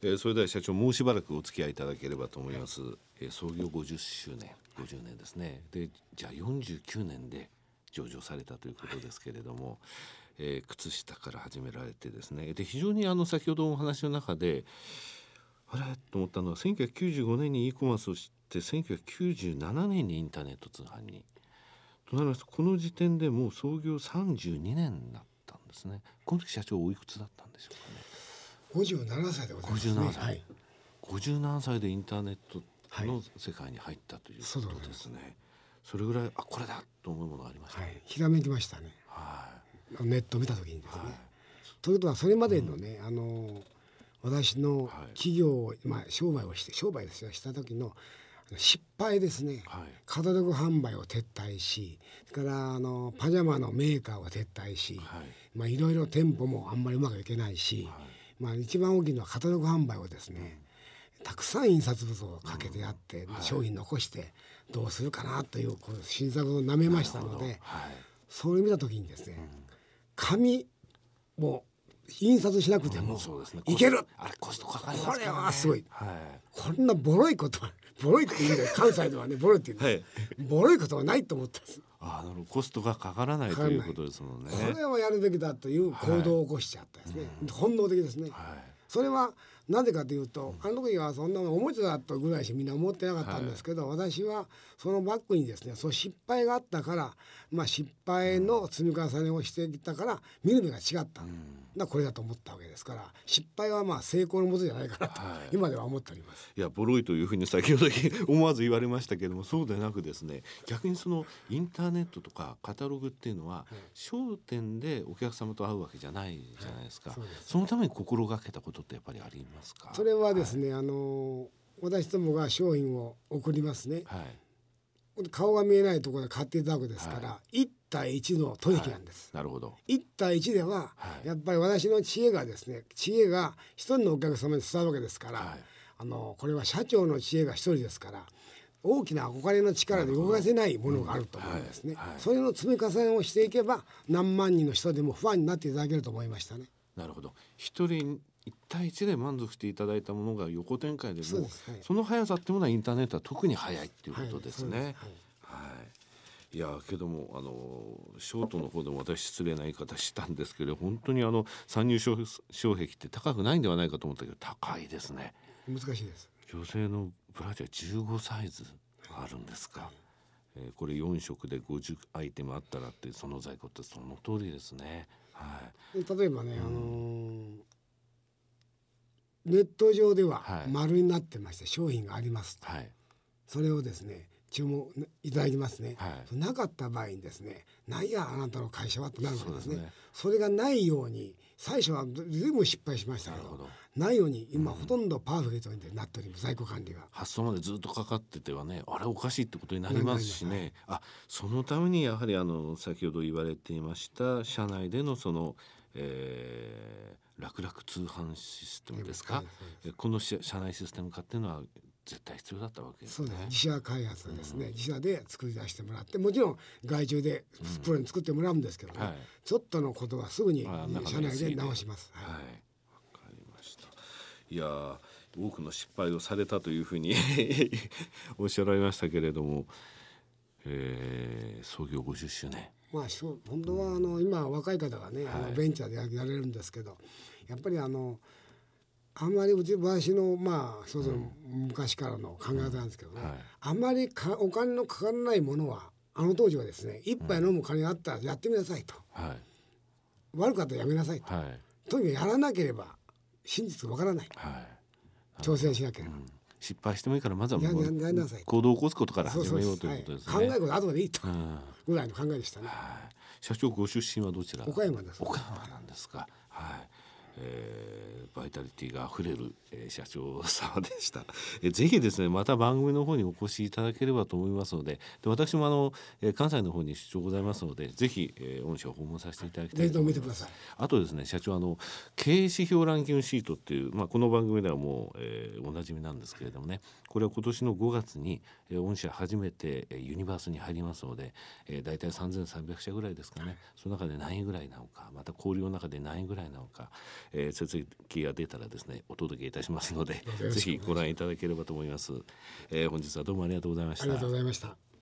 えー、それでは社長もうしばらくお付き合いいただければと思います、えー、創業50周年50年ですね。でじゃあ49年で上場されたということですけれども、えー、靴下から始められてですね。で非常にあの先ほどお話の中であれ？と思ったのは1995年に e コマースを知って1997年にインターネット通販に。となりますこの時点でもう創業32年だったんですね。この時社長おいくつだったんでしょうかね？57歳でございます、ね、57歳、はい、57歳でインターネットの世界に入ったということですね、はい、それぐらいあこれだと思うものがありました、ね、はい、ひらめきましたね、はい、ネットを見た時にですね、はい、ということはそれまでのね、うん、あの私の企業を、まあ、商売をして商売ですよした時の失敗ですね、はい、カタログ販売を撤退しそれからあのパジャマのメーカーを撤退し、はい。まあ、いろいろ店舗もあんまりうまくいけないし、はいまあ、一番大きいのはカタログ販売をですね、うん、たくさん印刷物をかけてやって、うん、商品残してどうするかなというこう新作をなめましたので、はい、それを見た時にですね、うん、紙を印刷しなくてもいける、あれコストかかります、ね、これはすごい、はい、こんなボロいことはボロいって言うんだよ。関西ではねボロいって言うんだよ、はい、ボロいことはないと思ったんです。あのコストがかからないということですもんね。これはやるべきだという行動を起こしちゃったですね、はい、本能的ですね、はい、それはなぜかというと、あの時はそんなおもちゃだったぐらいしみんな思ってなかったんですけど、はい、私はそのバックにですねそう失敗があったから、まあ、失敗の積み重ねをしてきたから見る目が違った。うん。なこれだと思ったわけですから失敗はまあ成功のもとじゃないかなと、はい、今では思っております。いやボロいというふうに先ほど思わず言われましたけどもそうでなくですね逆にそのインターネットとかカタログっていうのは、はい、商店でお客様と会うわけじゃないじゃないですか、はい、そそのために心がけたことってやっぱりあります？か？それはですね、あの私どもが商品を送りますね、はい。顔が見えないところで買っていただくですから、はい、1対1の取引なんです、はい、なるほど。1対1では、やっぱり私の知恵がですね知恵が一人のお客様に伝わるわけですから、はい、あのこれは社長の知恵が一人ですから大きな憧れの力で動かせないものがあると思うんですね、それの積み重ねをしていけば何万人の人でも不安になっていただけると思いましたね。なるほど。一人一対一で満足していただいたものが横展開でもそ,、はい、その速さっていうものはインターネットは特に速いっていうことですね。はいい。やけどもあのショートの方でも私失礼な言い方したんですけど本当にあの参入障壁って高くないんではないかと思ったけど高いですね。難しいです。女性のブラジャー15サイズあるんですか、はい、えー、これ4色で50アイテムあったらってその在庫ってその通りですね。はい。例えばね、うん、あのー、ネット上では丸になってまして、商品があります、はい、それをですね注文いただきますね、はい、なかった場合にですね「何やあなたの会社は」となるわけですね。それがないように最初は随分失敗しましたけどないように今ほとんどパーフェクトになっております在庫管理が。発送までずっとかかっててはねあれおかしいってことになりますしね、はい、あそのためにやはりあの先ほど言われていました社内でのその、えー、楽々通販システムですか、はい、この社内システム化っていうのは絶対必要だったわけですね。自社開発ですね、うん、自社で作り出してもらってもちろん外注でプロに作ってもらうんですけどね、うんはい、ちょっとのことはすぐに社内で直します。はい、わ、はい、かりました。いや多くの失敗をされたというふうに おっしゃられましたけれども、えー、創業50周年。まあそう本当はあの、今若い方がね、あのベンチャーでやれるんですけどやっぱりあの。あんまりうち私のまあそうそう昔からの考え方なんですけどね、はい、あんまりかお金のかからないものはあの当時はですね一杯飲む金があったらやってみなさいと、はい、悪かったらやめなさいと、はい、とにかくやらなければ真実がわからない、はい、挑戦しなければ。うん失敗してもいいからまずは行動を起こすことから始めようということですね。考えること後でいいと、ぐらいの考えでしたね。社長ご出身はどちら？岡山です。岡山なんですか。はい。えー、バイタリティがあふれる、えー、社長様でした、えー、ぜひですねまた番組の方にお越しいただければと思いますのでで私もあの、えー、関西の方に出張ございますのでぜひ、えー、御社を訪問させていただきたいと思います。あとですね社長あの経営指標ランキングシートっていう、まあ、この番組ではもう、えー、おなじみなんですけれどもねこれは今年の5月に、えー、御社初めて、えー、ユニバースに入りますので、えー、大体3300社ぐらいですかね。その中で何位ぐらいなのかまた交流の中で何位ぐらいなのか、えー、設計が出たらですねお届けいたしますのでぜひご覧いただければと思います、えー、本日はどうもありがとうございました。ありがとうございました